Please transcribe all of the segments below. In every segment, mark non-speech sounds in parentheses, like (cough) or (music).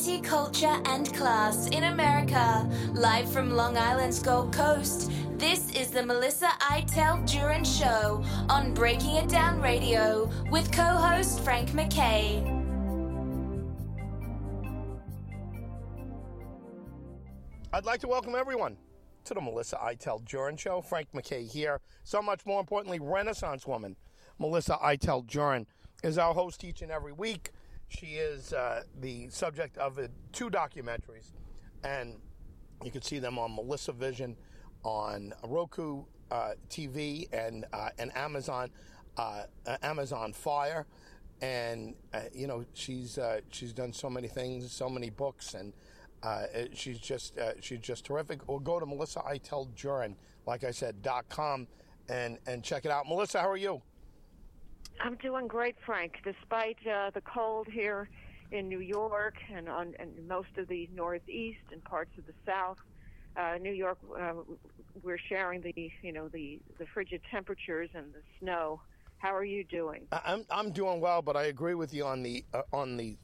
Culture, and class in America. Live from Long Island's Gold Coast, this is the Melissa Iteld Jurin Show on Breaking It Down Radio with co host Frank MacKay. I'd like to welcome everyone to the Melissa Iteld Jurin Show. Frank MacKay here. So much more importantly, Renaissance woman Melissa Iteld Jurin is our host each and every week. She is uh, the subject of uh, two documentaries, and you can see them on Melissa Vision, on Roku uh, TV, and uh, and Amazon uh, Amazon Fire. And uh, you know she's she's done so many things, so many books, and she's just she's just terrific. Go to Melissa Iteld Jurin, like I said, dot com, and and check it out. Melissa, how are you? I'm doing great, Frank. Despite uh, the cold here in New York and on and most of the Northeast and parts of the South, uh, New York, uh, we're sharing the you know the the frigid temperatures and the snow. How are you doing? I'm I'm doing well, but I agree with you on the uh, on the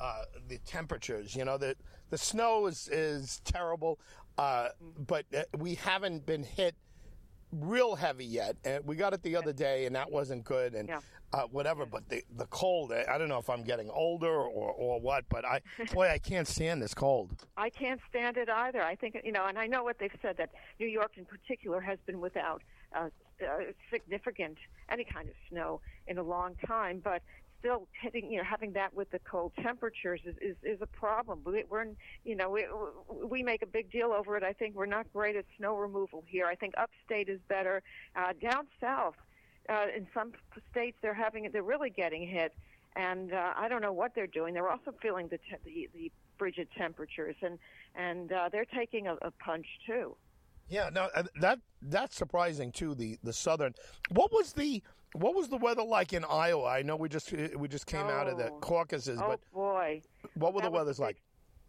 uh, the temperatures. You know the the snow is is terrible, uh, mm-hmm. but uh, we haven't been hit real heavy yet. And we got it the other day, and that wasn't good, and yeah. uh, whatever. But the the cold, I don't know if I'm getting older or, or what, but I (laughs) boy, I can't stand this cold. I can't stand it either. I think you know, and I know what they've said that New York in particular has been without. Uh, uh, significant any kind of snow in a long time, but still hitting, you know, having that with the cold temperatures is, is, is a problem. We, we're, you know, we, we make a big deal over it. I think we're not great at snow removal here. I think upstate is better. Uh, down south, uh, in some states, they're having, they're really getting hit. And uh, I don't know what they're doing. They're also feeling the, te- the, the frigid temperatures, and and uh, they're taking a, a punch too. Yeah, no, uh, that that's surprising too. The the southern. What was the what was the weather like in Iowa? I know we just uh, we just came oh. out of the oh. caucuses, oh, but boy, what were that the weathers like?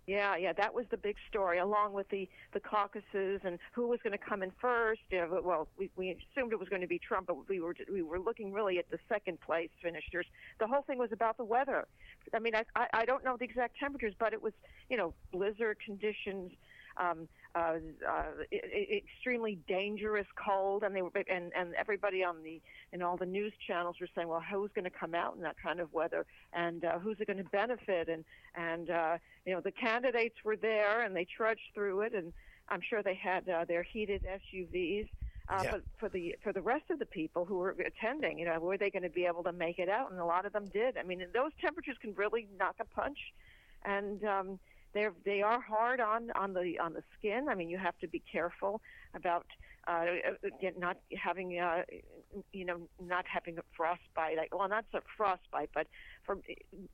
Yeah, yeah, that was the big story, along with the the caucuses and who was going to come in first. You know, well, we we assumed it was going to be Trump, but we were we were looking really at the second place finishers. The whole thing was about the weather. I mean, I I, I don't know the exact temperatures, but it was you know blizzard conditions um, uh, uh, extremely dangerous cold, and they were, and and everybody on the and all the news channels were saying, well, who's going to come out in that kind of weather, and uh, who's it going to benefit, and and uh, you know the candidates were there, and they trudged through it, and I'm sure they had uh, their heated SUVs. Uh, yeah. But for the for the rest of the people who were attending, you know, were they going to be able to make it out? And a lot of them did. I mean, those temperatures can really knock a punch, and um, they're they are hard on on the on the skin. I mean, you have to be careful about uh, not having uh, you know not having a frostbite. Well, not so frostbite, but for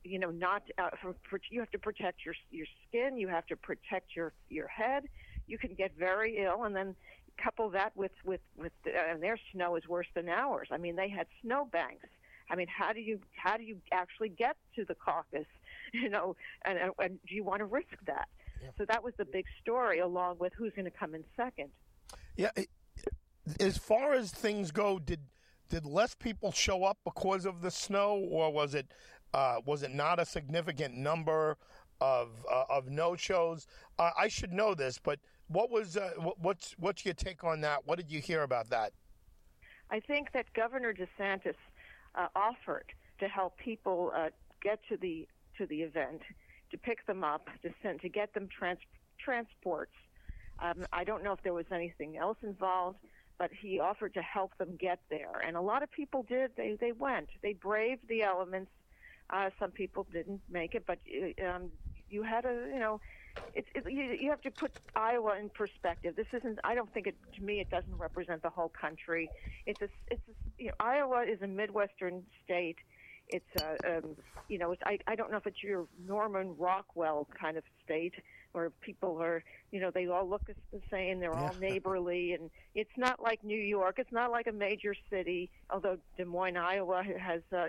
you know not uh, for you have to protect your your skin. You have to protect your your head. You can get very ill, and then couple that with with with uh, and their snow is worse than ours. I mean, they had snow banks. I mean, how do you how do you actually get to the caucus? (laughs) you know, and, and do you want to risk that? Yeah. So that was the big story, along with who's going to come in second. Yeah, as far as things go, did did less people show up because of the snow, or was it uh, was it not a significant number of uh, of no shows? Uh, I should know this, but what was uh, what's what's your take on that? What did you hear about that? I think that Governor DeSantis uh, offered to help people uh, get to the to the event, to pick them up, to send, to get them trans- transports. Um, I don't know if there was anything else involved, but he offered to help them get there, and a lot of people did. They they went. They braved the elements. Uh, some people didn't make it, but uh, um, you had a you know. It's it, you, you have to put Iowa in perspective. This isn't. I don't think it. To me, it doesn't represent the whole country. It's a. It's a, you know, Iowa is a midwestern state it's a, um, you know, it's, I, I don't know if it's your Norman Rockwell kind of state where people are, you know, they all look the same, they're all (laughs) neighborly, and it's not like New York. It's not like a major city, although Des Moines, Iowa, has uh,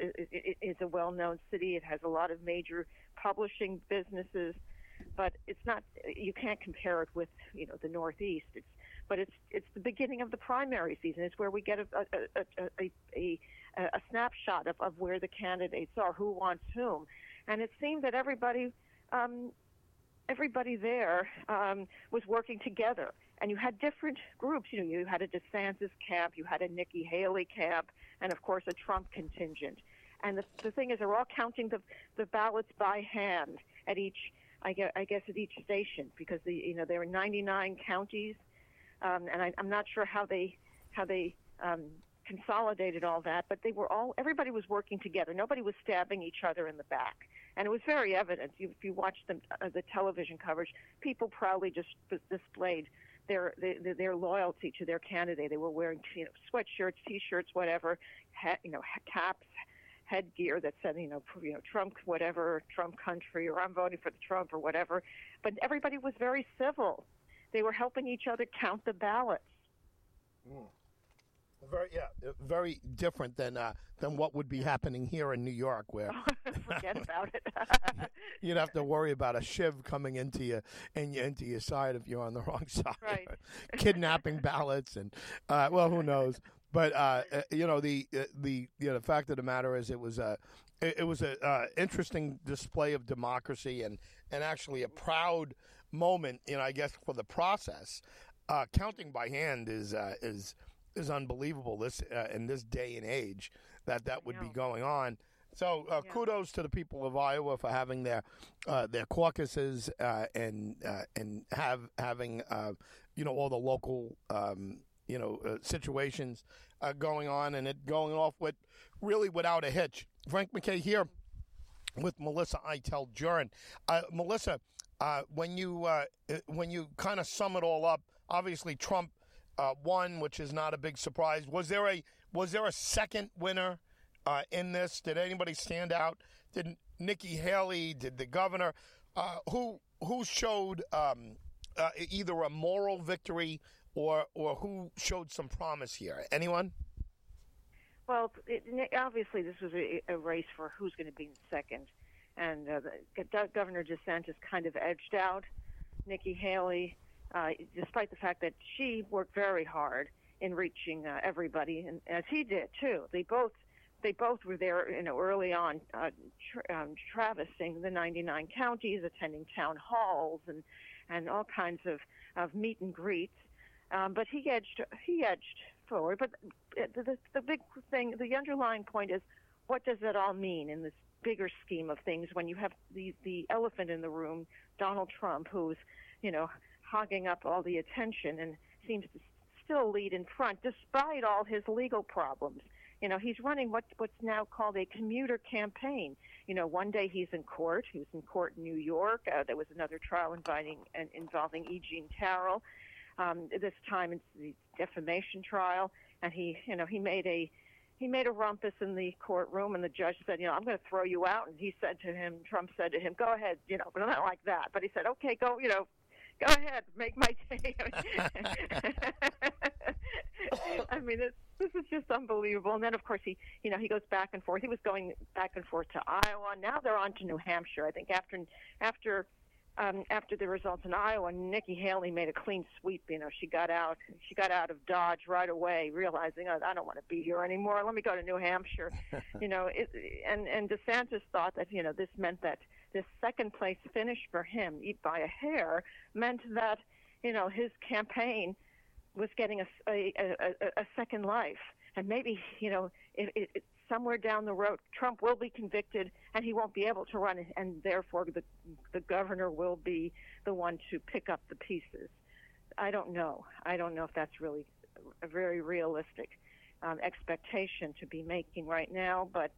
is a well-known city. It has a lot of major publishing businesses, but it's not. You can't compare it with, you know, the Northeast. It's but it's it's the beginning of the primary season. It's where we get a a, a, a, a a, snapshot of, of where the candidates are, who wants whom. And it seemed that everybody um, everybody there um, was working together, and you had different groups. You know, you had a DeSantis camp, you had a Nikki Haley camp, and of course a Trump contingent. And the, the thing is, they're all counting the the ballots by hand at each, I guess, I guess at each station because the you know there are 99 counties, um, and I, I'm not sure how they how they um, consolidated all that, but they were all everybody was working together. Nobody was stabbing each other in the back, and it was very evident. You, if you watched the, uh, the television coverage, people proudly just displayed their, their their loyalty to their candidate. They were wearing you know sweatshirts, t-shirts, whatever, ha, you know caps, headgear that said, you know, you know, Trump, whatever, Trump country, or I'm voting for the Trump or whatever. But everybody was very civil. They were helping each other count the ballots. Mm. Very, yeah, uh, very different than uh, than what would be happening here in New York, where (laughs) forget about it. (laughs) you'd have to worry about a shiv coming into you and into your side if you're on the (laughs) wrong side, right? Kidnapping ballots and uh, well, who knows? But uh, uh, you know the uh, the you know, the fact of the matter is it was a it, it was a uh, interesting display of democracy and and actually a proud moment. You know, I guess for the process. Uh, counting by hand is uh, is is unbelievable this in this day and age that that would be going on. So uh, yeah. kudos to the people of Iowa for having their uh, their caucuses uh, and and have having you know all the local um, you know uh, situations uh, going on, and it going off with really without a hitch. Frank MacKay here with Melissa Iteld Jurin. Uh, Melissa, uh, when you uh, uh, when you kind of sum it all up, obviously Trump won, which is not a big surprise. Was there a was there a second winner in this? Did anybody stand out? Did Nikki Haley? Did the governor? who who showed um, either a moral victory or or who showed some promise here? Anyone? Well, it, obviously this was a, a, race for who's going to be second, and uh, the, Governor DeSantis kind of edged out Nikki Haley, uh, despite the fact that she worked very hard in reaching uh, everybody, and as he did too. They both they both were there, you know, early on, uh, tra- um, traversing the 99 counties, attending town halls, and and all kinds of of meet and greets um, but he edged he edged forward. But the, the, the big thing, the underlying point is, what does it all mean in this bigger scheme of things? When you have the the elephant in the room, Donald Trump, who's you know hogging up all the attention and seems to still lead in front despite all his legal problems. You know, he's running what, what's now called a commuter campaign. You know, one day he's in court. He was in court in New York. Uh, there was another trial inviting, uh, involving E. Jean Carroll. Um, this time it's the defamation trial, and he, you know, he made a he made a rumpus in the courtroom, and the judge said, you know, I'm going to throw you out. And he said to him, Trump said to him, go ahead, you know, but not like that. But he said, okay, go, you know, go ahead, make my day. (laughs) I mean, this this is just unbelievable. And then, of course, he, you know, he goes back and forth. He was going back and forth to Iowa. Now they're on to New Hampshire. I think after after um, after the results in Iowa, Nikki Haley made a clean sweep. You know, she got out. She got out of Dodge right away, realizing, oh, I don't want to be here anymore. Let me go to New Hampshire. (laughs) you know, it, and and DeSantis thought that you know this meant that this second place finish for him, Eat by a hair, meant that you know his campaign was getting a a, a, a second life, and maybe you know it, it, somewhere down the road, Trump will be convicted and he won't be able to run, and therefore the the governor will be the one to pick up the pieces. I don't know. I don't know if that's really a very realistic um, expectation to be making right now, but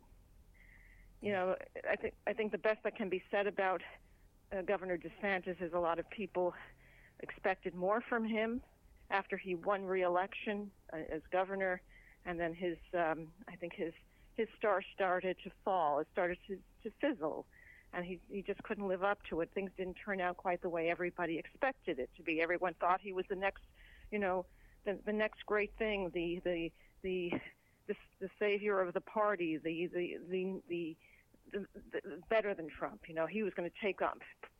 you know, I think I think the best that can be said about uh, Governor DeSantis is a lot of people expected more from him after he won re-election uh, as governor, and then his um, I think his his star started to fall. It started to, to fizzle. And he, he just couldn't live up to it. Things didn't turn out quite the way everybody expected it to be. Everyone thought he was the next, you know, the, the next great thing, the, the, the, the, the savior of the party, the, the, the, the, the, the better than Trump. You know, he was going to take on,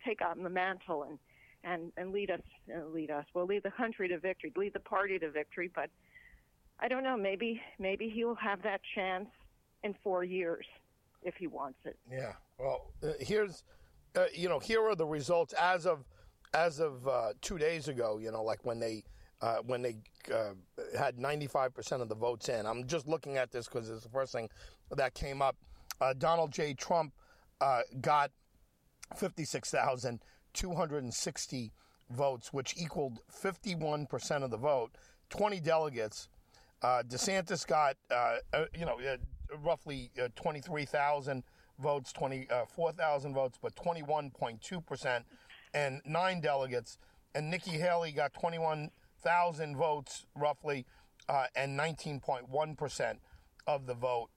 take on the mantle and, and, and lead us, uh, lead us, well, lead the country to victory, lead the party to victory. But I don't know, maybe, maybe he'll have that chance in four years if he wants it. Yeah. Well, uh, here's uh, you know, here are the results as of as of uh, two days ago. You know, like when they uh, when they uh, had 95% of the votes in. I'm just looking at this because it's the first thing that came up. Uh, Donald J. Trump uh, got 56,260 votes, which equaled 51% of the vote. 20 delegates. Uh, DeSantis got, uh, you know, roughly 23,000 votes, 24,000 votes, but 21.2%, and nine delegates. And Nikki Haley got 21 thousand votes roughly, uh, and 19.1 percent of the vote,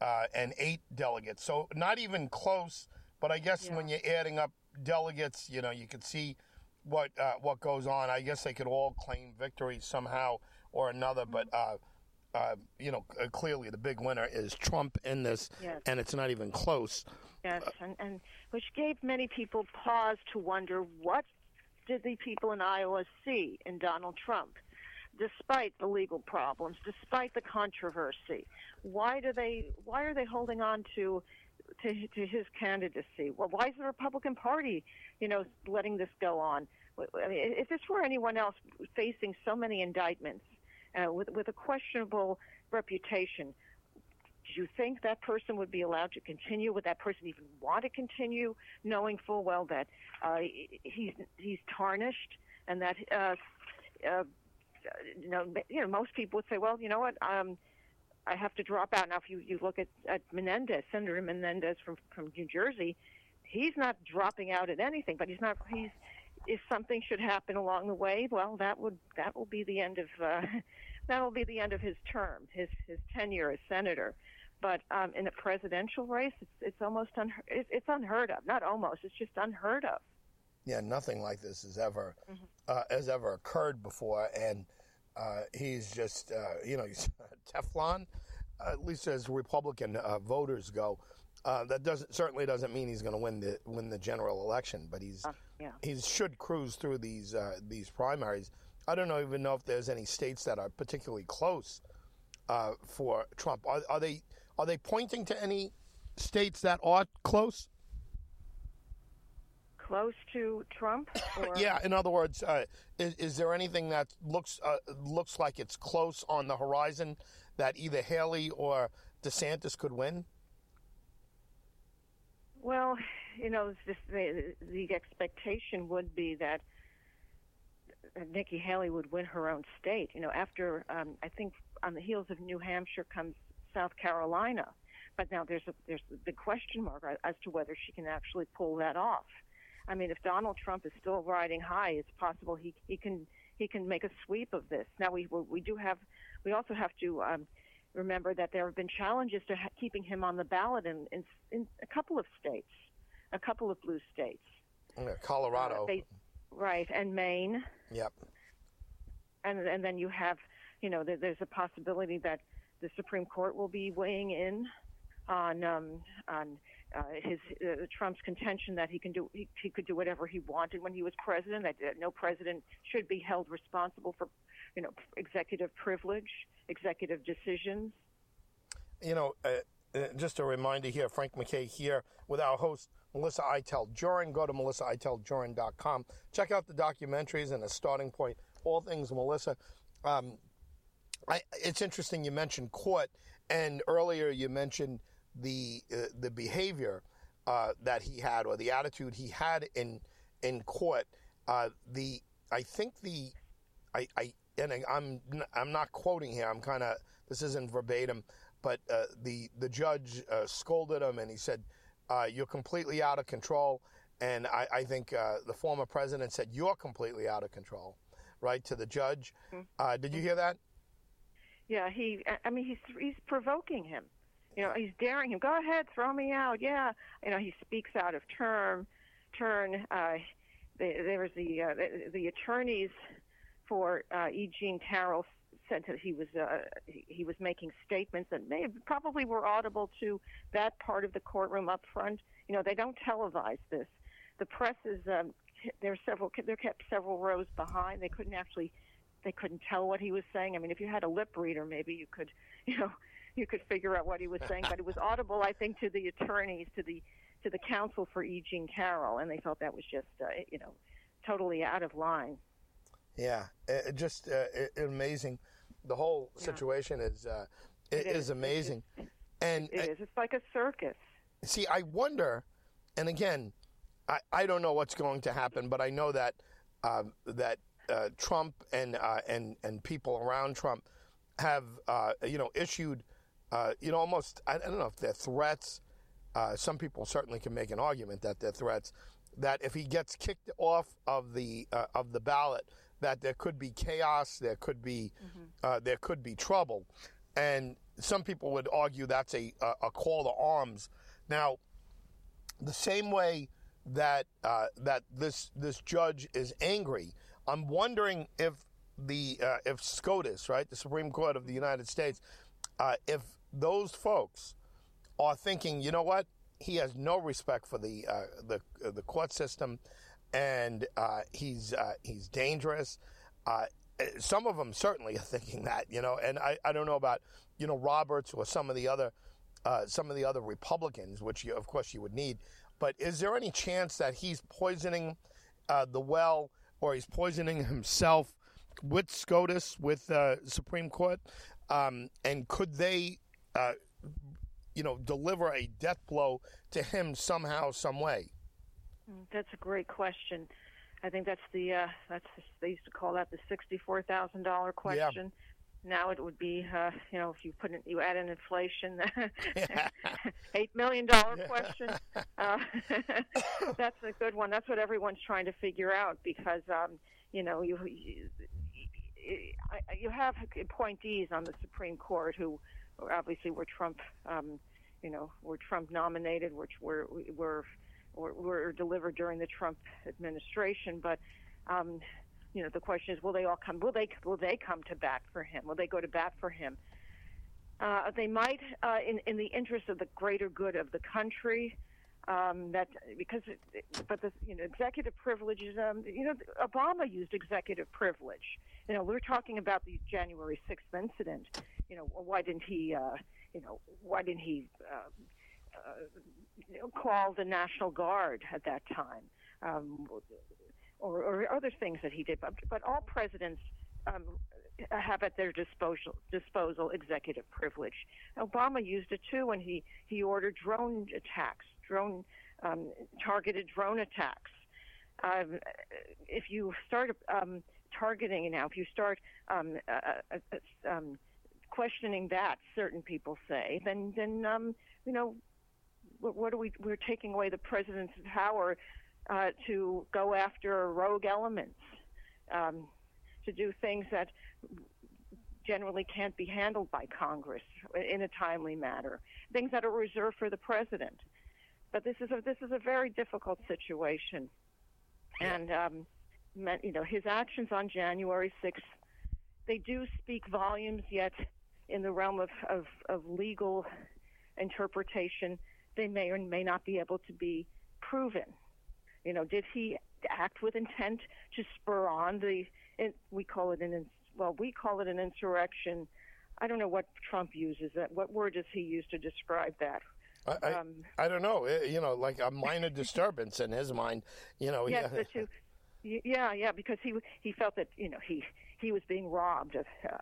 uh, and eight delegates. So not even close. But I guess yeah. when you're adding up delegates, you know, you can see what uh, what goes on. I guess they could all claim victory somehow or another. Mm-hmm. But uh, uh, you know, uh, clearly the big winner is Trump in this, yes. and it's not even close. Yes, and, and which gave many people pause to wonder what did the people in Iowa see in Donald Trump? Despite the legal problems, despite the controversy, why do they? Why are they holding on to to, to his candidacy? Well, why is the Republican Party, you know, letting this go on? I mean, if this were anyone else facing so many indictments uh, with with a questionable reputation, do you think that person would be allowed to continue? Would that person even want to continue, knowing full well that uh, he's he's tarnished and that uh, uh, you know you know most people would say, well, you know what, um, I have to drop out. Now, if you you look at at Menendez, Senator Menendez from from New Jersey, he's not dropping out at anything, but he's not he's if something should happen along the way, well, that would that will be the end of uh, (laughs) that will be the end of his term, his his tenure as senator. But um, in a presidential race, it's, it's almost unheard. It's unheard of. Not almost. It's just unheard of. Yeah, nothing like this has ever mm-hmm. uh, has ever occurred before, and uh, he's just uh, you know (laughs) he's Teflon. at least as Republican uh, voters go, uh, that doesn't certainly doesn't mean he's going to win the win the general election, but he's uh, yeah. he should cruise through these these primaries. I don't know, even know if there's any states that are particularly close for Trump. Are, are they are they pointing to any states that are close? Close to Trump? (laughs) yeah. In other words, uh, is, is, there anything that looks uh, looks like it's close on the horizon that either Haley or DeSantis could win? Well, you know, the, the expectation would be that Nikki Haley would win her own state. You know, after um, I think on the heels of New Hampshire comes South Carolina. But now there's a there's a big question mark as to whether she can actually pull that off. I mean, if Donald Trump is still riding high, it's possible he he can he can make a sweep of this. Now we we do have we also have to um, remember that there have been challenges to ha- keeping him on the ballot in, in in a couple of states, a couple of blue states. Colorado. Uh, they, right, and Maine. Yep. And and then you have, you know, there, there's a possibility that the Supreme Court will be weighing in on um, on uh, his uh, Trump's contention that he can do he, he could do whatever he wanted when he was president. That no president should be held responsible for you know executive privilege, executive decisions. You know, uh, uh just a reminder here, Frank MacKay here with our host Melissa Iteld Jurin. Go to melissaiteldjurin.com. Check out the documentaries and a starting point. All things Melissa. Um, I, it's interesting you mentioned court, and earlier you mentioned the uh, the behavior uh, that he had or the attitude he had in in court. Uh, the I think the I, I and I'm I'm not quoting here. I'm kind of this isn't verbatim, but uh, the the judge uh, scolded him and he said, uh, "You're completely out of control." And I, I think the former president said, "You're completely out of control." Right to the judge. Mm-hmm. did you hear that? Yeah, he. I mean, he's he's provoking him. You know, he's daring him. Go ahead, throw me out. Yeah. You know, he speaks out of term, turn. Uh, there was the, uh, the the attorneys for uh, E. Carroll said that he was uh, he was making statements that may have, probably were audible to that part of the courtroom up front. You know, they don't televise this. The press is um, there's several they're kept several rows behind. They couldn't actually they couldn't tell what he was saying. I mean, if you had a lip reader, maybe you could, (laughs) you know, you could figure out what he was saying. But it was audible, I think, to the attorneys, to the to the counsel for E. Jean Carroll, and they felt that was just, uh, you know, totally out of line. Yeah, it, just uh, it, amazing. The whole situation yeah. is uh, it, it is, is amazing, it and it is. It's like a circus. See, I wonder, and again, I, I don't know what's going to happen, but I know that uh, that uh, Trump and uh, and and people around Trump have uh, you know issued uh, you know almost I, I, don't know if they're threats. Uh, some people certainly can make an argument that they're threats. That if he gets kicked off of the of the ballot, that there could be chaos, there could be mm-hmm. there could be trouble, and some people would argue that's a a call to arms. Now, the same way that uh, that this this judge is angry. I'm wondering if the uh, if SCOTUS, right, the Supreme Court of the United States, uh, if those folks are thinking, you know what, he has no respect for the uh, the uh, the court system, and uh, he's he's dangerous. some of them certainly are (laughs) thinking that, you know, and I, I don't know about you know Roberts or some of the other some of the other Republicans, which you, of course you would need. But is there any chance that he's poisoning uh, the well or he's poisoning (laughs) himself with SCOTUS, with uh, Supreme Court? Um, and could they, uh, you know, deliver a death blow to him somehow, some way? That's a great question. I think that's the uh, that's they used to call that the sixty-four thousand dollar question. Yeah. Now it would be, uh, you know, if you put in, you add in inflation, (laughs) eight million dollar (laughs) question. Uh, (laughs) that's a good one. That's what everyone's trying to figure out because, um, you know, you, you you have appointees on the Supreme Court who obviously were Trump, um, you know, were Trump nominated, which were were were, were delivered during the Trump administration, but. Um, you know, the question is, will they all come? Will they will they come to bat for him? Will they go to bat for him? Uh, they might, uh, in in the interest of the greater good of the country. Um, that because, but the you know executive privileges. Um, you know, Obama used executive privilege. You know, we are talking about the January sixth incident. You know, why didn't he? Uh, you know, why didn't he? Uh, uh, call the National Guard at that time. Um, or, or other things that he did. But, but all presidents um, have at their disposal, disposal executive privilege. Obama used it too when he, he ordered drone attacks, drone um, targeted drone attacks. Um, if you start um, targeting now, if you start um, uh, uh, uh, um, questioning that, certain people say, then then um, you know what, what are we? We're taking away the president's power uh, to go after rogue elements, um, to do things that generally can't be handled by Congress in a timely manner, things that are reserved for the president. But this is a this is a very difficult situation, and um, you know his actions on January 6th, they do speak volumes. Yet, in the realm of, of, of legal interpretation, they may or may not be able to be proven. You know, did he act with intent to spur on the? We call it an well, we call it an insurrection. I don't know what Trump uses. That what word does he use to describe that? I, um, I, don't know. You know, like a minor disturbance in his mind. You know. Yes, yeah. Two, yeah, yeah, because he he felt that you know he he was being robbed of uh,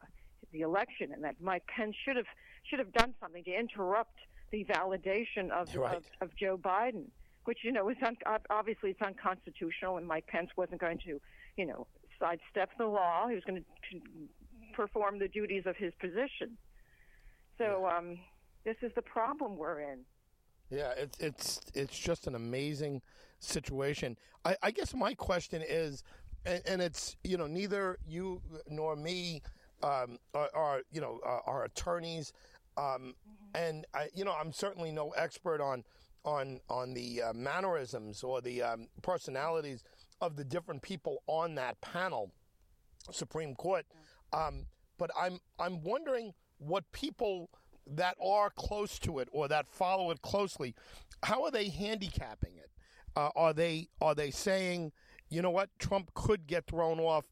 the election, and that Mike Pence should have should have done something to interrupt the validation of right. of, of Joe Biden which you know is un- obviously it's unconstitutional, and Mike Pence wasn't going to, you know, sidestep the law. He was going to perform the duties of his position. So um, this is the problem we're in. Yeah, it's it's it's just an amazing situation. I, I guess my question is, and, and, it's you know neither you nor me um, are, are, you know are, are attorneys, um, mm-hmm. and I, you know I'm certainly no expert on on on the uh, mannerisms or the um, personalities of the different people on that panel, Supreme Court. Um, but I'm I'm wondering what people that are close to it or that follow it closely, how are they handicapping it? Uh, are they are they saying, you know what, Trump could get thrown off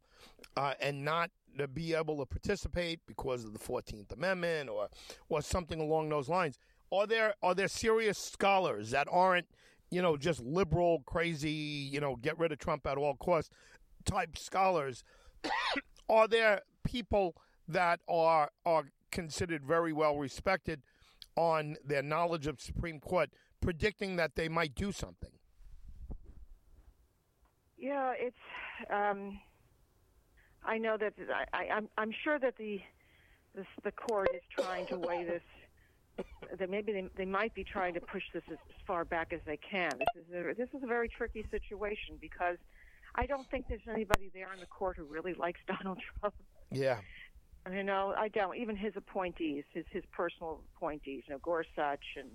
uh, and not be able to participate because of the Fourteenth Amendment or or something along those lines? are there are there serious scholars that aren't you know, just liberal, crazy, you know, get rid of Trump at all costs type scholars, (coughs) are there people that are are considered very well respected on their knowledge of Supreme Court predicting that they might do something? Yeah, it's. Um, I know that I, I'm. I'm sure that the this, the court is trying to weigh this. That maybe they, they might be trying to push this as, as far back as they can. This is a, this is a very tricky situation because I don't think there's anybody there in the court who really likes (laughs) Donald Trump. Yeah. You know, I don't. Even his appointees, his his personal appointees, you know, Gorsuch and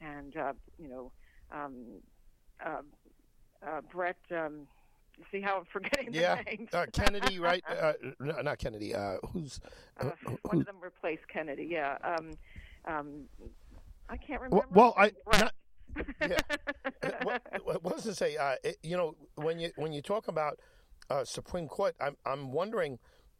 and uh, you know, um, uh, uh, Brett. Um, see how I'm forgetting the yeah. names. Uh, Kennedy, right? Uh, not Kennedy. Uh, who's Uh, who- one of them replaced Kennedy. Yeah. Um, um, I can't remember. Well, I not, yeah. (laughs) Uh, what, what does it say? Uh, it, you know, when you when you talk about uh, Supreme Court, I'm I'm wondering,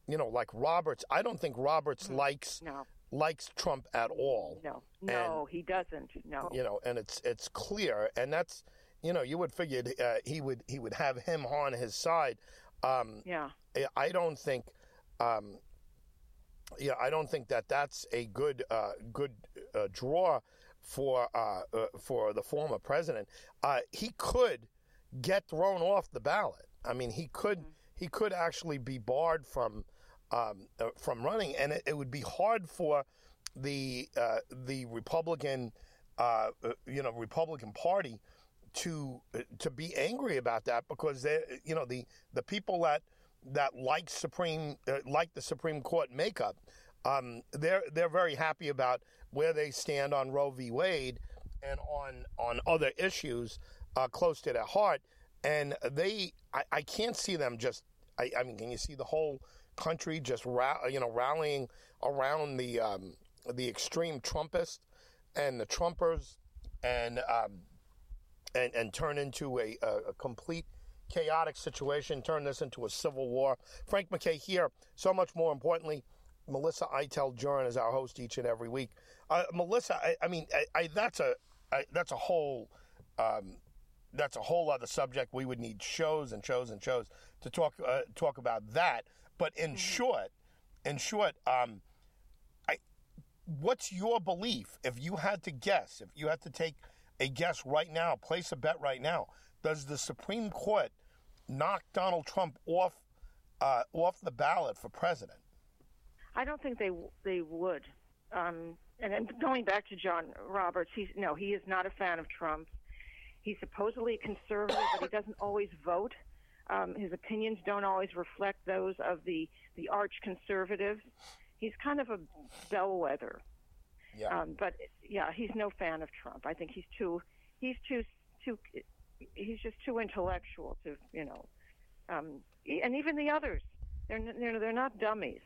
you know, like Roberts. I don't think Roberts likes no, likes Trump at all. no, no, he doesn't. No. You know, and it's it's clear, and that's you know, you would figure uh, he would he would have him on his side. Um, Yeah. I don't think, um, yeah, I don't think that that's a good uh, good uh, draw for uh, uh, for the former president. Uh, he could get thrown off the ballot. I mean, he could he could actually be barred from um, uh, from running, and it, it would be hard for the uh, the Republican you know Republican Party to uh, to be angry about that because they you know the the people that that like Supreme uh, like the Supreme Court makeup um, they're they're very happy about where they stand on Roe v. Wade and on on other issues uh, close to their heart and they I, I can't see them just I, I mean can you see the whole country just ra- you know rallying around the um, the extreme Trumpist and the Trumpers and um, and, and turn into a, a, a complete chaotic situation, turn this into a civil war. Frank MacKay here. So much more importantly, Melissa Iteld Jurin is our host each and every week. Uh, Melissa, I, I mean, I, I, that's a I, that's a whole um, that's a whole other subject. We would need shows and shows and shows to talk uh, talk about that. But in short, in short, um, I, what's your belief? If you had to guess, if you had to take a guess right now, place a bet right now, does the Supreme Court knock Donald Trump off uh, off the ballot for president? I don't think they they would. Um, and going back to John Roberts, he's no, he is not a fan of Trump. He's supposedly a conservative, but he doesn't always vote. Um, his opinions don't always reflect those of the the arch conservatives. He's kind of a bellwether. Yeah. Um, but yeah, he's no fan of Trump. I think he's too he's too too he's just too intellectual to you know. Um, and even the others, they're they're they're not dummies.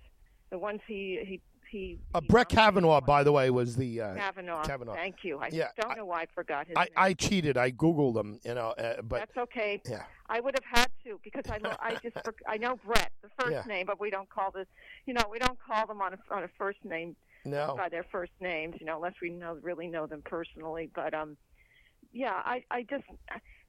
The ones he he he. Uh, he Brett Kavanaugh, by the way, was the uh, Kavanaugh. Kavanaugh. Thank you. I Yeah, don't I- know why I forgot his I, name. I cheated. I googled him, you know, uh, but That's okay. yeah, I would have had to because I lo- I just (laughs) I know Brett the first Yeah. name, but we don't call the you know we don't call them on a on a first name no, by their first names, you know, unless we know really know them personally. But um, yeah, I I just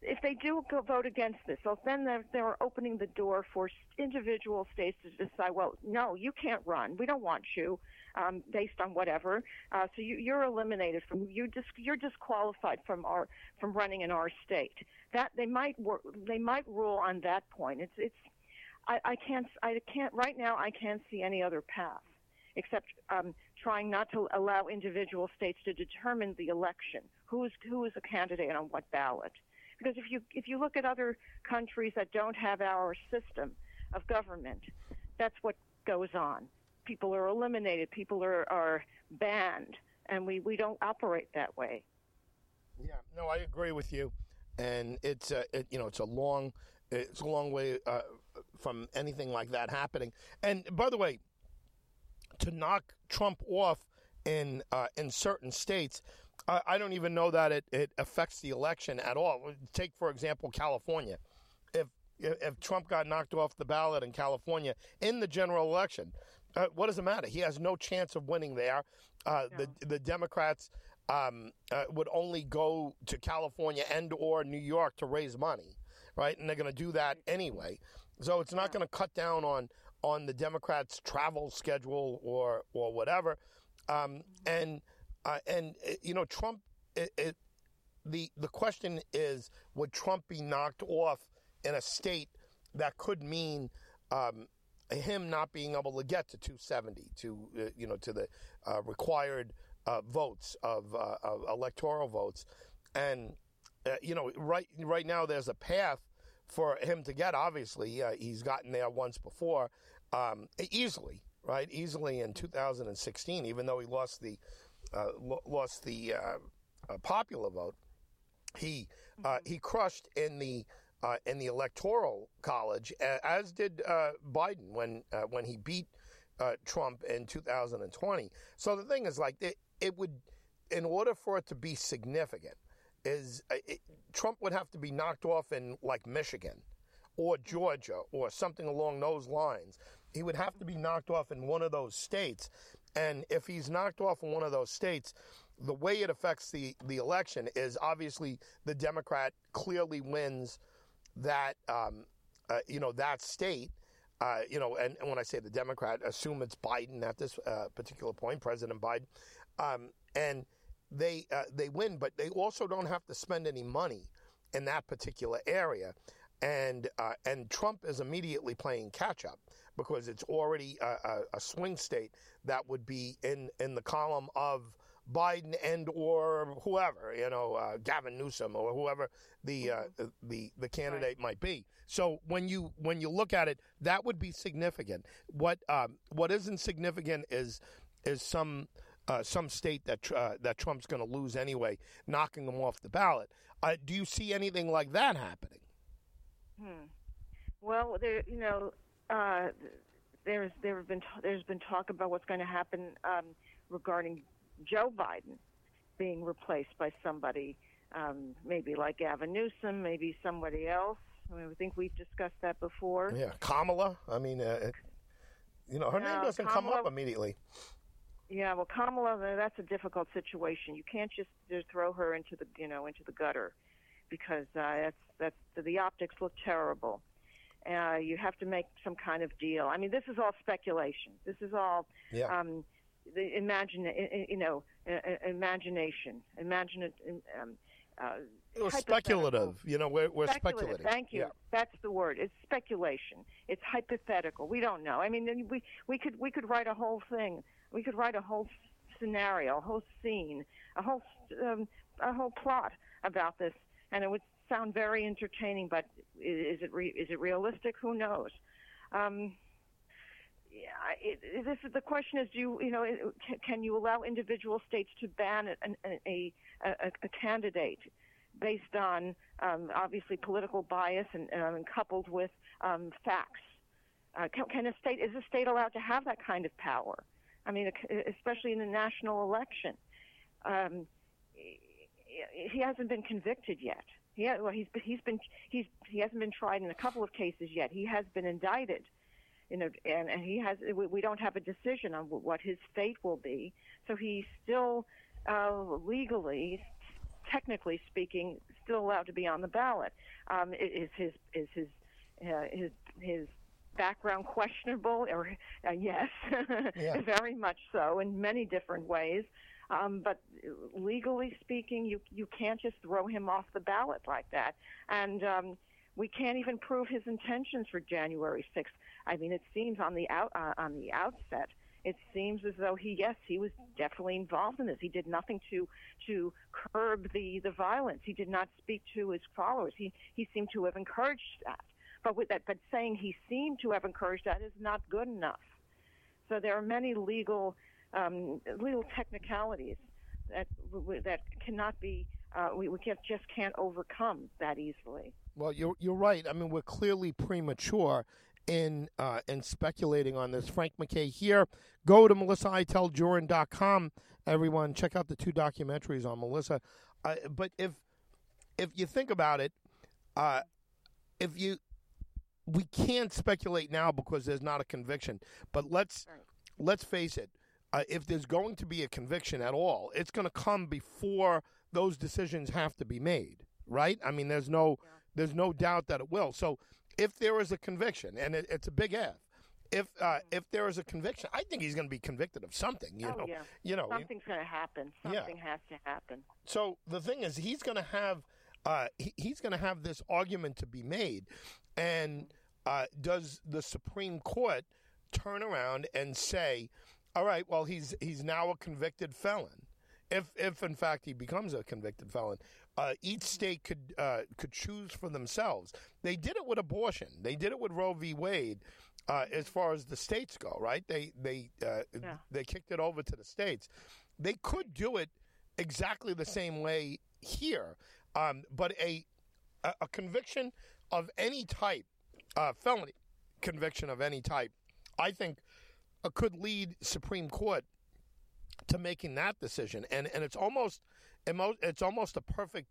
if they do go vote against this, well then they're they're opening the door for individual states to decide. Well, no, you can't run. We don't want you. Um, based on whatever, uh, so you, you're eliminated from you. Dis, you're disqualified from our from running in our state. That they might wor- they might rule on that point. It's it's I, I can't I can't right now I can't see any other path except um, trying not to allow individual states to determine the election, who is who is a candidate on what ballot. Because if you if you look at other countries that don't have our system of government, that's what goes on. People are eliminated. People are, are banned, and we, we don't operate that way. yeah, no, I agree with you, and it's a, it, you know, it's a long, it's a long way uh, from anything like that happening. And by the way, to knock Trump off in uh, in certain states, I, I don't even know that it, it affects the election at all. Take for example California. If if Trump got knocked off the ballot in California in the general election, uh, what does it matter? He has no chance of winning there. Uh, The the Democrats um, uh, would only go to California and or New York to raise money, right? And they're going to do that anyway. So it's not going to cut down on on the Democrats' travel schedule or or whatever. Um, and uh, and uh, you know, Trump. It, it, the the question is, would Trump be knocked off in a state that could mean um, him not being able to get to 270 to uh, you know to the uh, required uh, votes of, uh, of, electoral votes, and you know right right now there's a path for him to get. Obviously, uh, he's gotten there once before, um, easily, right? Easily in 2016, even though he lost the lo- lost the popular vote, he mm-hmm. he crushed in the uh, in the electoral college, as did uh, Biden when uh, when he beat uh, Trump in 2020. So the thing is, like, it, it, would, in order for it to be significant, is uh, it, Trump would have to be knocked off in like Michigan or Georgia or something along those lines. He would have to be knocked off in one of those states, and if he's knocked off in one of those states, the way it affects the the election is obviously the Democrat clearly wins that um, uh, you know that state. Uh, you know, and, and, when I say the Democrat, assume it's Biden at this uh, particular point, President Biden, um, and they uh, they win, but they also don't have to spend any money in that particular area, and uh, and Trump is immediately playing catch up because it's already a, a, a swing state that would be in in the column of Biden and or whoever, you know, uh, Gavin Newsom or whoever the uh, mm-hmm. the the candidate right. might be. So when you when you look at it, that would be significant. What um, what isn't significant is is some uh, some state that uh, that Trump's going to lose anyway, knocking them off the ballot. Uh, do you see anything like that happening? Hmm. Well, there, you know, uh, there's there have been there's been talk about what's going to happen um, regarding Joe Biden being replaced by somebody, um, maybe like Gavin Newsom, maybe somebody else. I, mean, I think we've discussed that before. Yeah, Kamala. I mean, uh, you know, her name doesn't Kamala, come up immediately. Yeah, well, Kamala, that's a difficult situation. You can't just, just throw her into the, you know, into the gutter, because uh, that's that's the optics look terrible. Uh, you have to make some kind of deal. I mean, this is all speculation. This is all. Yeah. Um, the imagine, you know, imagination, imagine it. Um, uh, speculative. You know, we're, we're speculative. speculating. Thank you. Yeah. That's the word. It's speculation. It's hypothetical. We don't know. I mean, we we could we could write a whole thing. We could write a whole scenario, a whole scene, a whole um, a whole plot about this, and it would sound very entertaining. But is it re- is it realistic? Who knows? Um, it, it, this is the question is do you you know can you allow individual states to ban a a, a, a candidate based on um, obviously political bias and, um, coupled with um, facts? Uh, can, can, a state is a state allowed to have that kind of power? I mean, especially in a national election. Um, he hasn't been convicted yet. He, well, he's he's been he's he hasn't been tried in a couple of cases yet. He has been indicted you know, and, and he has, we don't have a decision on what his fate will be. So he's still uh, legally, technically speaking, still allowed to be on the ballot. Um, is his is his uh, his his background questionable? Or uh, yes, (laughs) yeah. very much so in many different ways. Um, but legally speaking, you you can't just throw him off the ballot like that. And um, we can't even prove his intentions for January 6th. I mean, it seems on the out uh, on the outset, it seems as though he, yes, he was definitely involved in this. He did nothing to to curb the the violence. He did not speak to his followers. He he seemed to have encouraged that. But with that, but saying he seemed to have encouraged that is not good enough. So there are many legal um, legal technicalities that that cannot be uh, we, we can't, just can't overcome that easily. Well, you're you're right. I mean, we're clearly premature in uh, in speculating on this. Frank MacKay here. Go to melissaiteldjurin.com. Everyone, check out the two documentaries on Melissa. Uh, but if if you think about it, uh, if you we can't speculate now because there's not a conviction. But let's right. let's face it. uh, if there's going to be a conviction at all, it's going to come before those decisions have to be made, right? I mean, there's no yeah. there's no doubt that it will. So if there is a conviction, and it, it's a big if, if uh, mm-hmm. if there is a conviction, I think he's going to be convicted of something. You oh, know, yeah. you know, something's going to happen. Something yeah. has to happen. So the thing is, he's going to have uh, he, he's going to have this argument to be made, and uh, does the Supreme Court turn around and say, "All right, well, he's he's now a convicted felon." If, if in fact he becomes a convicted felon, uh, each state could uh, could choose for themselves. They did it with abortion. They did it with Roe v. Wade, uh, as far as the states go, right? They they uh, yeah. they kicked it over to the states. They could do it exactly the same way here, um, but a, a, a conviction of any type, uh, felony conviction of any type, I think uh, could lead Supreme Court to making that decision, and and it's almost it's almost a perfect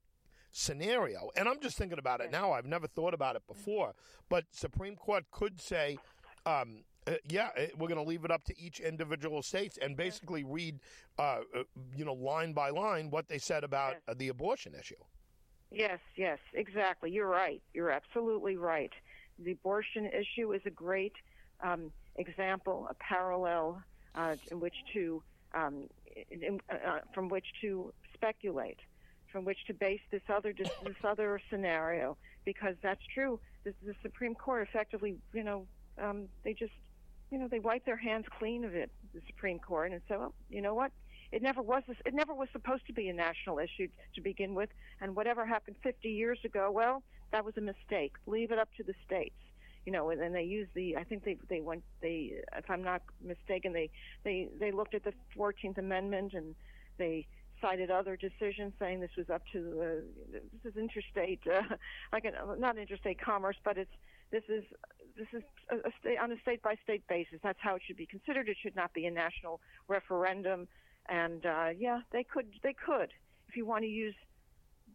scenario. And I'm just thinking about it now. I've never thought about it before, but Supreme Court could say um, uh, yeah, uh, we're going to leave it up to each individual states and basically read, uh, uh, you know, line by line what they said about. Uh, the abortion issue. Yes, yes, exactly. You're right. You're absolutely right. The abortion issue is a great um, example, a parallel uh, in which to um, in, from which to speculate, from which to base this other (laughs) this, other scenario, because that's true. This, the Supreme Court effectively, you know, um, they just, you know, they wipe their hands clean of it, the Supreme Court, and say, well, you know what? It never was. This, it never was supposed to be a national issue to begin with, and whatever happened 50 years ago, well, that was a mistake. Leave it up to the states you know, and they use the. I think they they went they, if I'm not mistaken, they they they looked at the 14th Amendment and they cited other decisions saying this was up to uh, this is interstate, uh, (laughs) like a, not interstate commerce, but it's this is this is a, a state, on a state by state basis. That's how it should be considered. It should not be a national referendum. And uh, yeah, they could they could if you want to use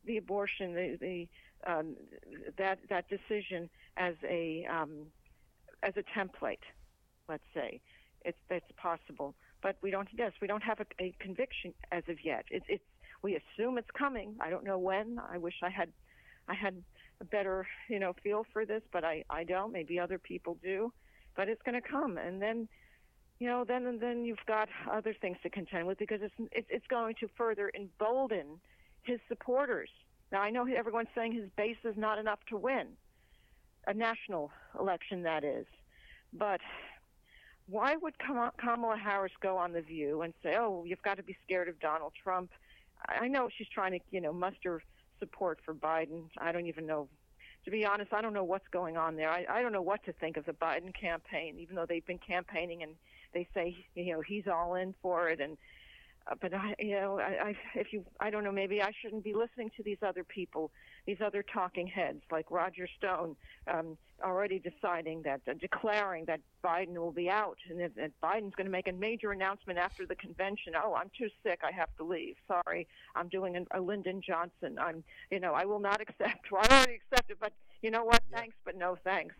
the abortion the, the um, that that decision as a um, as a template. Let's say it's that's possible, but we don't. Yes, we don't have a, a conviction as of yet. It's it's we assume it's coming. I don't know when. I wish I had I had a better, you know, feel for this, but I, I don't. Maybe other people do, but it's going to come, and then, you know, then and then you've got other things to contend with because it's it's, going to further embolden his supporters. Now I know everyone's saying his base is not enough to win a national election, that is, but why would Kamala Harris go on the View and say, "Oh, you've got to be scared of Donald Trump"? I know she's trying to, you know, muster support for Biden. I don't even know. To be honest, I don't know what's going on there. I, I don't know what to think of the Biden campaign, even though they've been campaigning and they say you know he's all in for it and uh, but I, you know, I, I, if you, I don't know, maybe I shouldn't be listening to these other people, these other talking heads like Roger Stone, um, already deciding that, uh, declaring that Biden will be out, and that, that Biden's going to make a major announcement after the convention. Oh, I'm too sick, I have to leave. Sorry, I'm doing a, a Lyndon Johnson. I'm, you know, I will not accept. (laughs) Well, I already accepted, but you know what? Yeah. Thanks, but no thanks.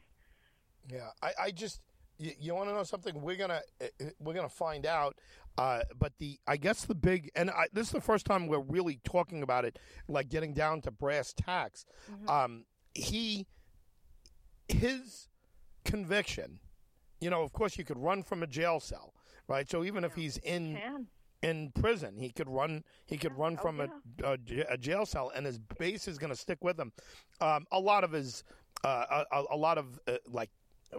Yeah, I, I just you, you want to know something? We're gonna eh, eh, we're gonna find out. Uh, but the I guess the big and I, this is the first time we're really talking about it, like getting down to brass tacks. Mm-hmm. Um, he his conviction. You know, of course, you could run from a jail cell, right? So even yeah. if he's in in prison, he could run. He could run oh, from yeah. a, a, jail cell, and his base is going to stick with him. Um, a lot of his, uh, a, a, lot of uh, like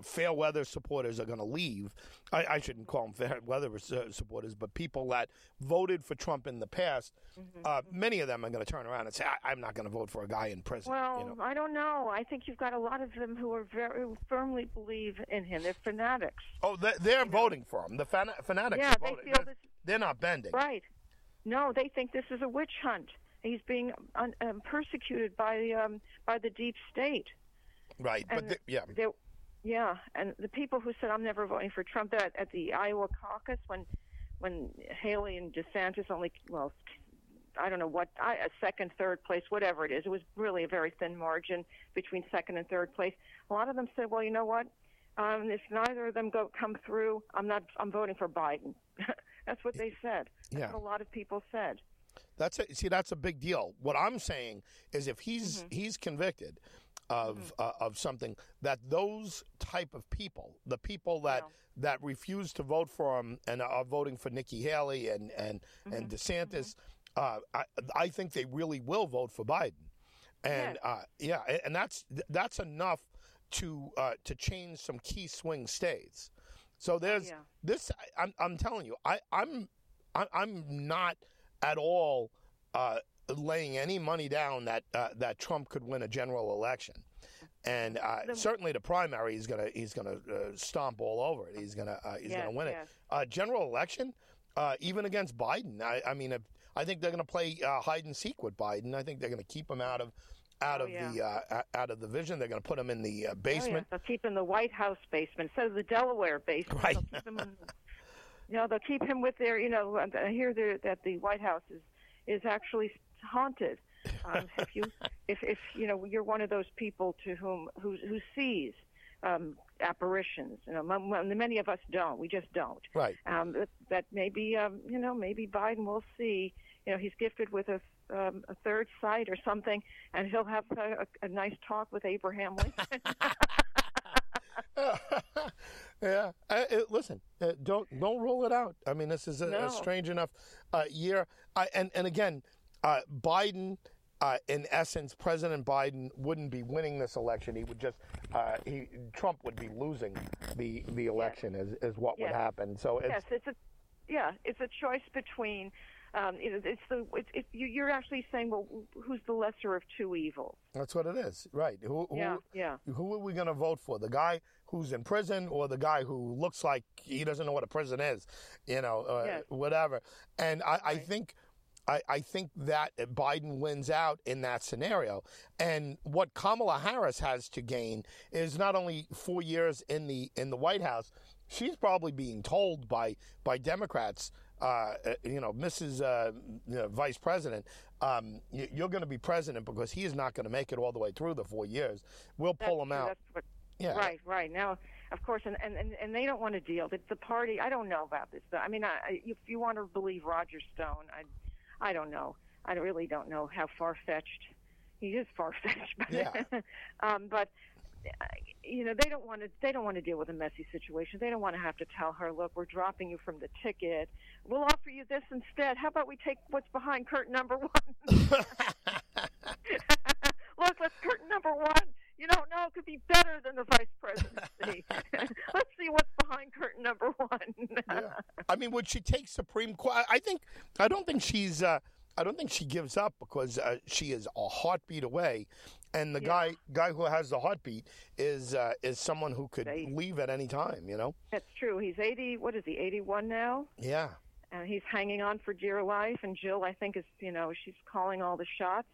fair weather supporters are going to leave. I, I, shouldn't call them fair (laughs) weather supporters, but people that voted for Trump in the past, mm-hmm. uh, many of them are going to turn around and say, I, am not going to vote for a guy in prison." Well, you know? I don't know. I think you've got a lot of them who are very who firmly believe in him. They're fanatics. Oh, they're, they're voting know? for him. The fan- fanatics. Yeah, they voting. feel they're, this. They're not bending. Right. No, they think this is a witch hunt. He's being un- um, persecuted by um, by the deep state. Right, and but the, yeah, yeah, and the people who said I'm never voting for Trump at, at the Iowa caucus when when Haley and DeSantis only well I don't know what I, a second, third place, whatever it is. It was really a very thin margin between second and third place. A lot of them said, "Well, you know what? Um, if neither of them go come through, I'm not. I'm voting for Biden." (laughs) That's what they said. That's Yeah. what a lot of people said. That's a, see, that's a big deal. What I'm saying is, if he's Mm-hmm. he's convicted of uh, of something, that those type of people, the people that Yeah. that refuse to vote for him and are voting for Nikki Haley and and Mm-hmm. and DeSantis, uh, I I think they really will vote for Biden, and Yes. uh, yeah, and that's that's enough to uh, to change some key swing states. So there's yeah. this. I- I'm I'm telling you, I I'm I'm not at all uh, laying any money down that uh, that Trump could win a general election, and uh, certainly the primary he's gonna he's gonna uh, stomp all over it. He's gonna uh, he's Yes, gonna win yes. it. Uh, general election, uh, even against Biden, I, I mean, I think they're gonna play uh, hide and seek with Biden. I think they're gonna keep him out of. Out Oh, of yeah. the uh, out of the vision, they're going to put him in the uh, Oh, yeah. basement. They'll keep him in the White House basement instead of the Delaware basement. Right. They'll keep him in, you know, they'll keep him with their, you know, I hear that the White House is is actually haunted. (laughs) Um, if you, if if you know, you're one of those people to whom who who sees um, apparitions. You know, many of us don't. We just don't. Right. Um, that, that maybe, um, you know, maybe Biden will see. You know, he's gifted with a um, a third sight or something, and he'll have a, a, a nice talk with Abraham Lincoln. (laughs) (laughs) yeah. Uh, uh, listen, uh, don't don't rule it out. I mean, this is a, No. a strange enough uh, year. I, and and again, uh, Biden. Uh, in essence, President Biden wouldn't be winning this election. He would just uh, he Trump would be losing the the election. Is, is what would happen. So it's yes, it's a yeah, it's a choice between. Um, you know, it's the it's, it, you, you're actually saying, well, who's the lesser of two evils? that's what it is, right? Who who, Yeah, yeah. who are we going to vote for? The guy who's in prison or the guy who looks like he doesn't know what a prison is, you know, uh, Yes. whatever. And I, I think. I, I think that Biden wins out in that scenario. And what Kamala Harris has to gain is not only four years in the in the White House, she's probably being told by by Democrats, uh, uh, you know, Mrs. Uh, you know, Vice President, um, you- you're going to be president because he is not going to make it all the way through the four years. We'll pull him out. What, Yeah. Right, right. Now, of course, and, and, and, they don't want to deal. It's the party. I don't know about this. I mean, I, if you want to believe Roger Stone, I, I don't know. I really don't know how far fetched he is. Far fetched, (laughs) but Yeah. um, but uh, you know they don't want to. They don't want to deal with a messy situation. They don't want to have to tell her, "Look, we're dropping you from the ticket. We'll offer you this instead. How about we take what's behind curtain number one?" (laughs) (laughs) Look, let's curtain number one. You don't know it could be better than the vice presidency. (laughs) (laughs) let's see what's behind curtain number one. yeah. I mean, would she take Supreme Court? I- think I don't think she's. Uh, I don't think she gives up because uh, she is a heartbeat away, and the Yeah. guy guy who has the heartbeat is uh, is someone who could leave at any time. You know? That's true. He's eighty. What is he? Eighty-one now, Yeah. and he's hanging on for dear life. And Jill, I think, is you know she's calling all the shots.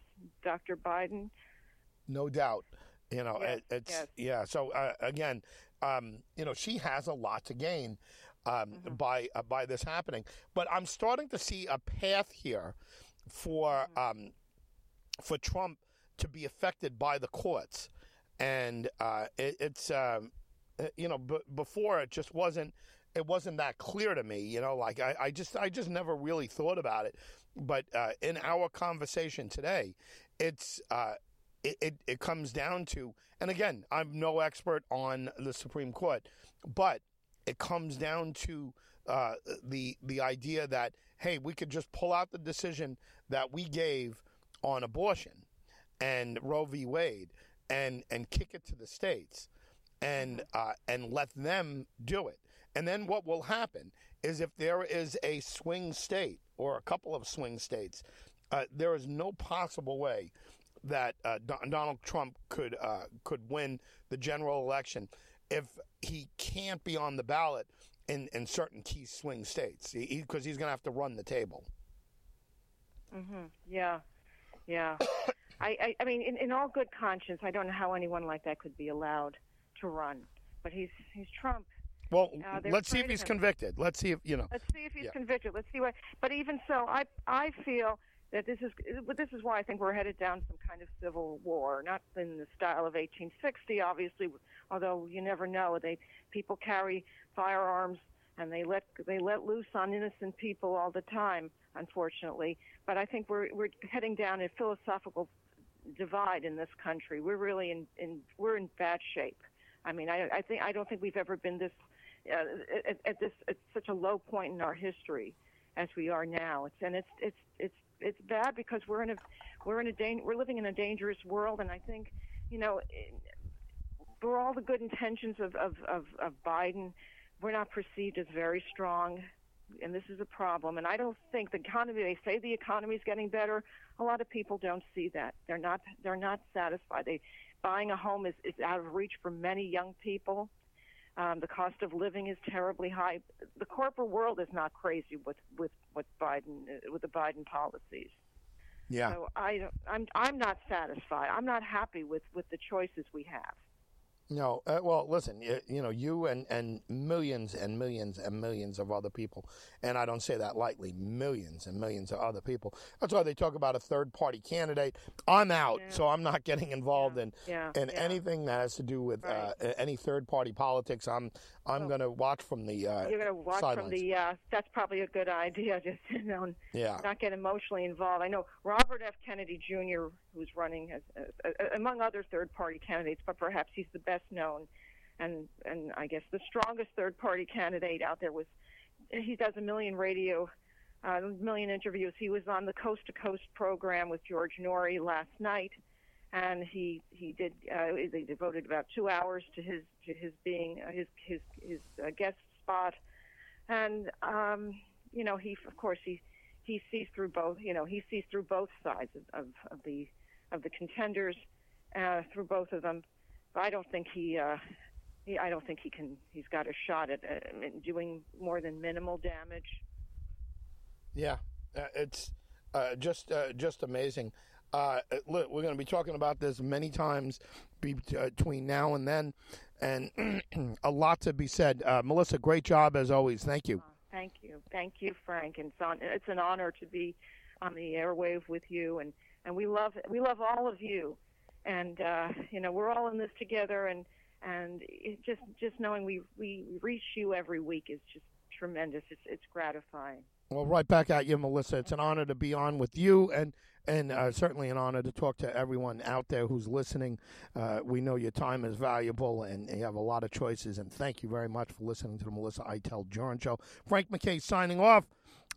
Dr. Biden. No doubt. You know, Yes, it, it's yes. yeah. So uh, again, um, you know, she has a lot to gain um, Mm-hmm. by uh, by this happening. But I'm starting to see a path here for Mm-hmm. um, for Trump to be affected by the courts, and uh, it, it's um, uh, you know b- before it just wasn't it wasn't that clear to me. You know, like I, I just I just never really thought about it. But uh, in our conversation today, it's uh, it, it, it comes down to, and again, I'm no expert on the Supreme Court, but it comes down to uh, the the idea that hey, we could just pull out the decision that we gave on abortion and Roe v. Wade and and kick it to the states and uh, and let them do it. And then what will happen is if there is a swing state or a couple of swing states, uh, there is no possible way that uh, Don- Donald Trump could uh, could win the general election if he can't be on the ballot in, in certain key swing states because he's going to have to run the table. Mm-hmm. Yeah, yeah. (coughs) I, I, I mean, in, in all good conscience, I don't know how anyone like that could be allowed to run. But he's he's Trump. Well, Uh, let's see if he's him. convicted. Let's see if you know. Let's see if he's Yeah. convicted. Let's see what. But even so, I I feel that this is this is why I think we're headed down some kind of civil war, not in the style of 1860, obviously. Although you never know, they people carry firearms and they let they let loose on innocent people all the time, unfortunately. But I think we're we're heading down a philosophical divide in this country. We're really in, in we're in bad shape. I mean, I, I think I don't think we've ever been this uh, at, at this at such a low point in our history as we are now. It's and it's it's it's it's bad because we're in a we're in a dan- we're living in a dangerous world, and I think you know for all the good intentions of of of, of Biden, we're not perceived as very strong. And this is a problem. And I don't think the economy. They say the economy is getting better. A lot of people don't see that. They're not. They're not satisfied. They buying a home is, is out of reach for many young people. Um, the cost of living is terribly high. The corporate world is not crazy with with what Biden uh, with the Biden policies. Yeah. So I I'm I'm not satisfied. I'm not happy with with the choices we have. No, uh, well, listen, you, you, know, you and, and millions and millions and millions of other people, and I don't say that lightly, millions and millions of other people. That's why they talk about a third party candidate. I'm out, yeah. so I'm not getting involved yeah. in yeah. in anything that has to do with right. uh, any third party politics. I'm I'm going to watch from the uh, you're going to watch sidelines. from the. Uh, that's probably a good idea. (laughs) Just you know, yeah. not get emotionally involved. I know Robert F. Kennedy Jr., who's running as uh, among other third party candidates, but perhaps he's the best known, and and I guess the strongest third party candidate out there was. He does a million radio uh, million interviews. He was on the Coast to Coast program with George Noory last night, and he he did uh, they devoted about two hours to his to his being uh, his his his uh, guest spot, and um, you know he of course he he sees through both you know he sees through both sides of, of, of the of the contenders uh, through both of them. But I don't think he. Uh, I don't think he can. He's got a shot at uh, doing more than minimal damage. Yeah, uh, it's uh, just just amazing. Uh, look, we're going to be talking about this many times between now and then, and (clears throat) a lot to be said. Uh, Melissa, great job as always. Thank you. Thank you, thank you, Frank. And it's, it's an honor to be on the airwave with you, and, and we love we love all of you, and uh, you know we're all in this together, and and just just knowing we we reach you every week is just tremendous. It's it's gratifying. Well, right back at you, Melissa. It's an honor to be on with you, and and uh, certainly an honor to talk to everyone out there who's listening. Uh, we know your time is valuable, and you have a lot of choices. And thank you very much for listening to the Melissa Iteld Jurin Show. Frank MacKay signing off.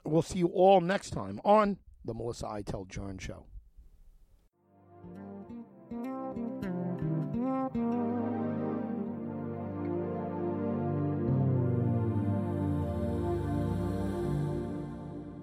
We'll see you all next time on the Melissa Iteld Jurin Show.